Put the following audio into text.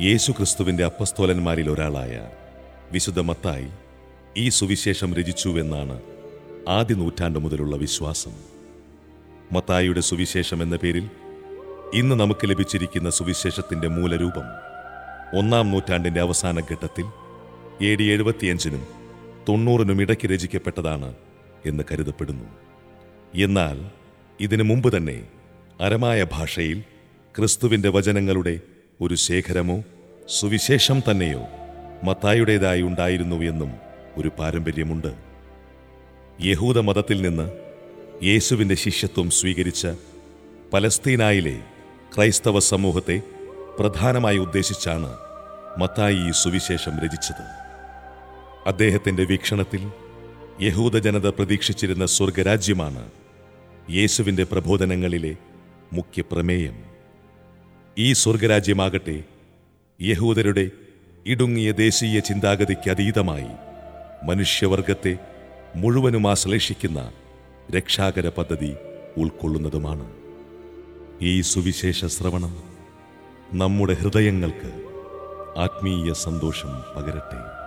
യേശുക്രിസ്തുവിന്റെ അപ്പസ്തോലന്മാരിൽ ഒരാളായ വിശുദ്ധ മത്തായി ഈ സുവിശേഷം രചിച്ചുവെന്നാണ് ആദ്യ നൂറ്റാണ്ട് മുതലുള്ള വിശ്വാസം. മത്തായിയുടെ സുവിശേഷം എന്ന പേരിൽ ഇന്ന് നമുക്ക് ലഭിച്ചിരിക്കുന്ന സുവിശേഷത്തിന്റെ മൂലരൂപം ഒന്നാം നൂറ്റാണ്ടിന്റെ അവസാന ഘട്ടത്തിൽ എ ഡി എഴുപത്തിയഞ്ചിനും തൊണ്ണൂറിനും ഇടയ്ക്ക് രചിക്കപ്പെട്ടതാണ് എന്ന് കരുതപ്പെടുന്നു. എന്നാൽ ഇതിനു മുമ്പ് തന്നെ അരമായ ഭാഷയിൽ ക്രിസ്തുവിന്റെ വചനങ്ങളുടെ ഒരു ശേഖരമോ? സുവിശേഷം തന്നെയോ? മത്തായുടേതായി ഉണ്ടായിരുന്നു എന്നും ഒരു പാരമ്പര്യമുണ്ട്. യഹൂദ മതത്തിൽ നിന്ന് യേശുവിന്റെ ശിഷ്യത്വം സ്വീകരിച്ച പലസ്തീനായിലെ ക്രൈസ്തവ സമൂഹത്തെ പ്രധാനമായി ഉദ്ദേശിച്ചാണ് മത്തായി ഈ സുവിശേഷം രചിച്ചത്. അദ്ദേഹത്തിന്റെ വീക്ഷണത്തിൽ യഹൂദ ജനത പ്രതീക്ഷിച്ചിരുന്ന സ്വർഗരാജ്യമാണ് യേശുവിന്റെ പ്രബോധനങ്ങളിലെ മുഖ്യ പ്രമേയം ഈ സ്വർഗരാജ്യമാകട്ടെ യഹൂദരുടെ ഇടുങ്ങിയ ദേശീയ ചിന്താഗതിക്ക് അതീതമായി മനുഷ്യവർഗത്തെ മുഴുവനും ആശ്ലേഷിക്കുന്ന രക്ഷാകര പദ്ധതി ഉൾക്കൊള്ളുന്നതുമാണ്. ഈ സുവിശേഷ ശ്രവണം നമ്മുടെ ഹൃദയങ്ങൾക്ക് ആത്മീയ സന്തോഷം പകരട്ടെ.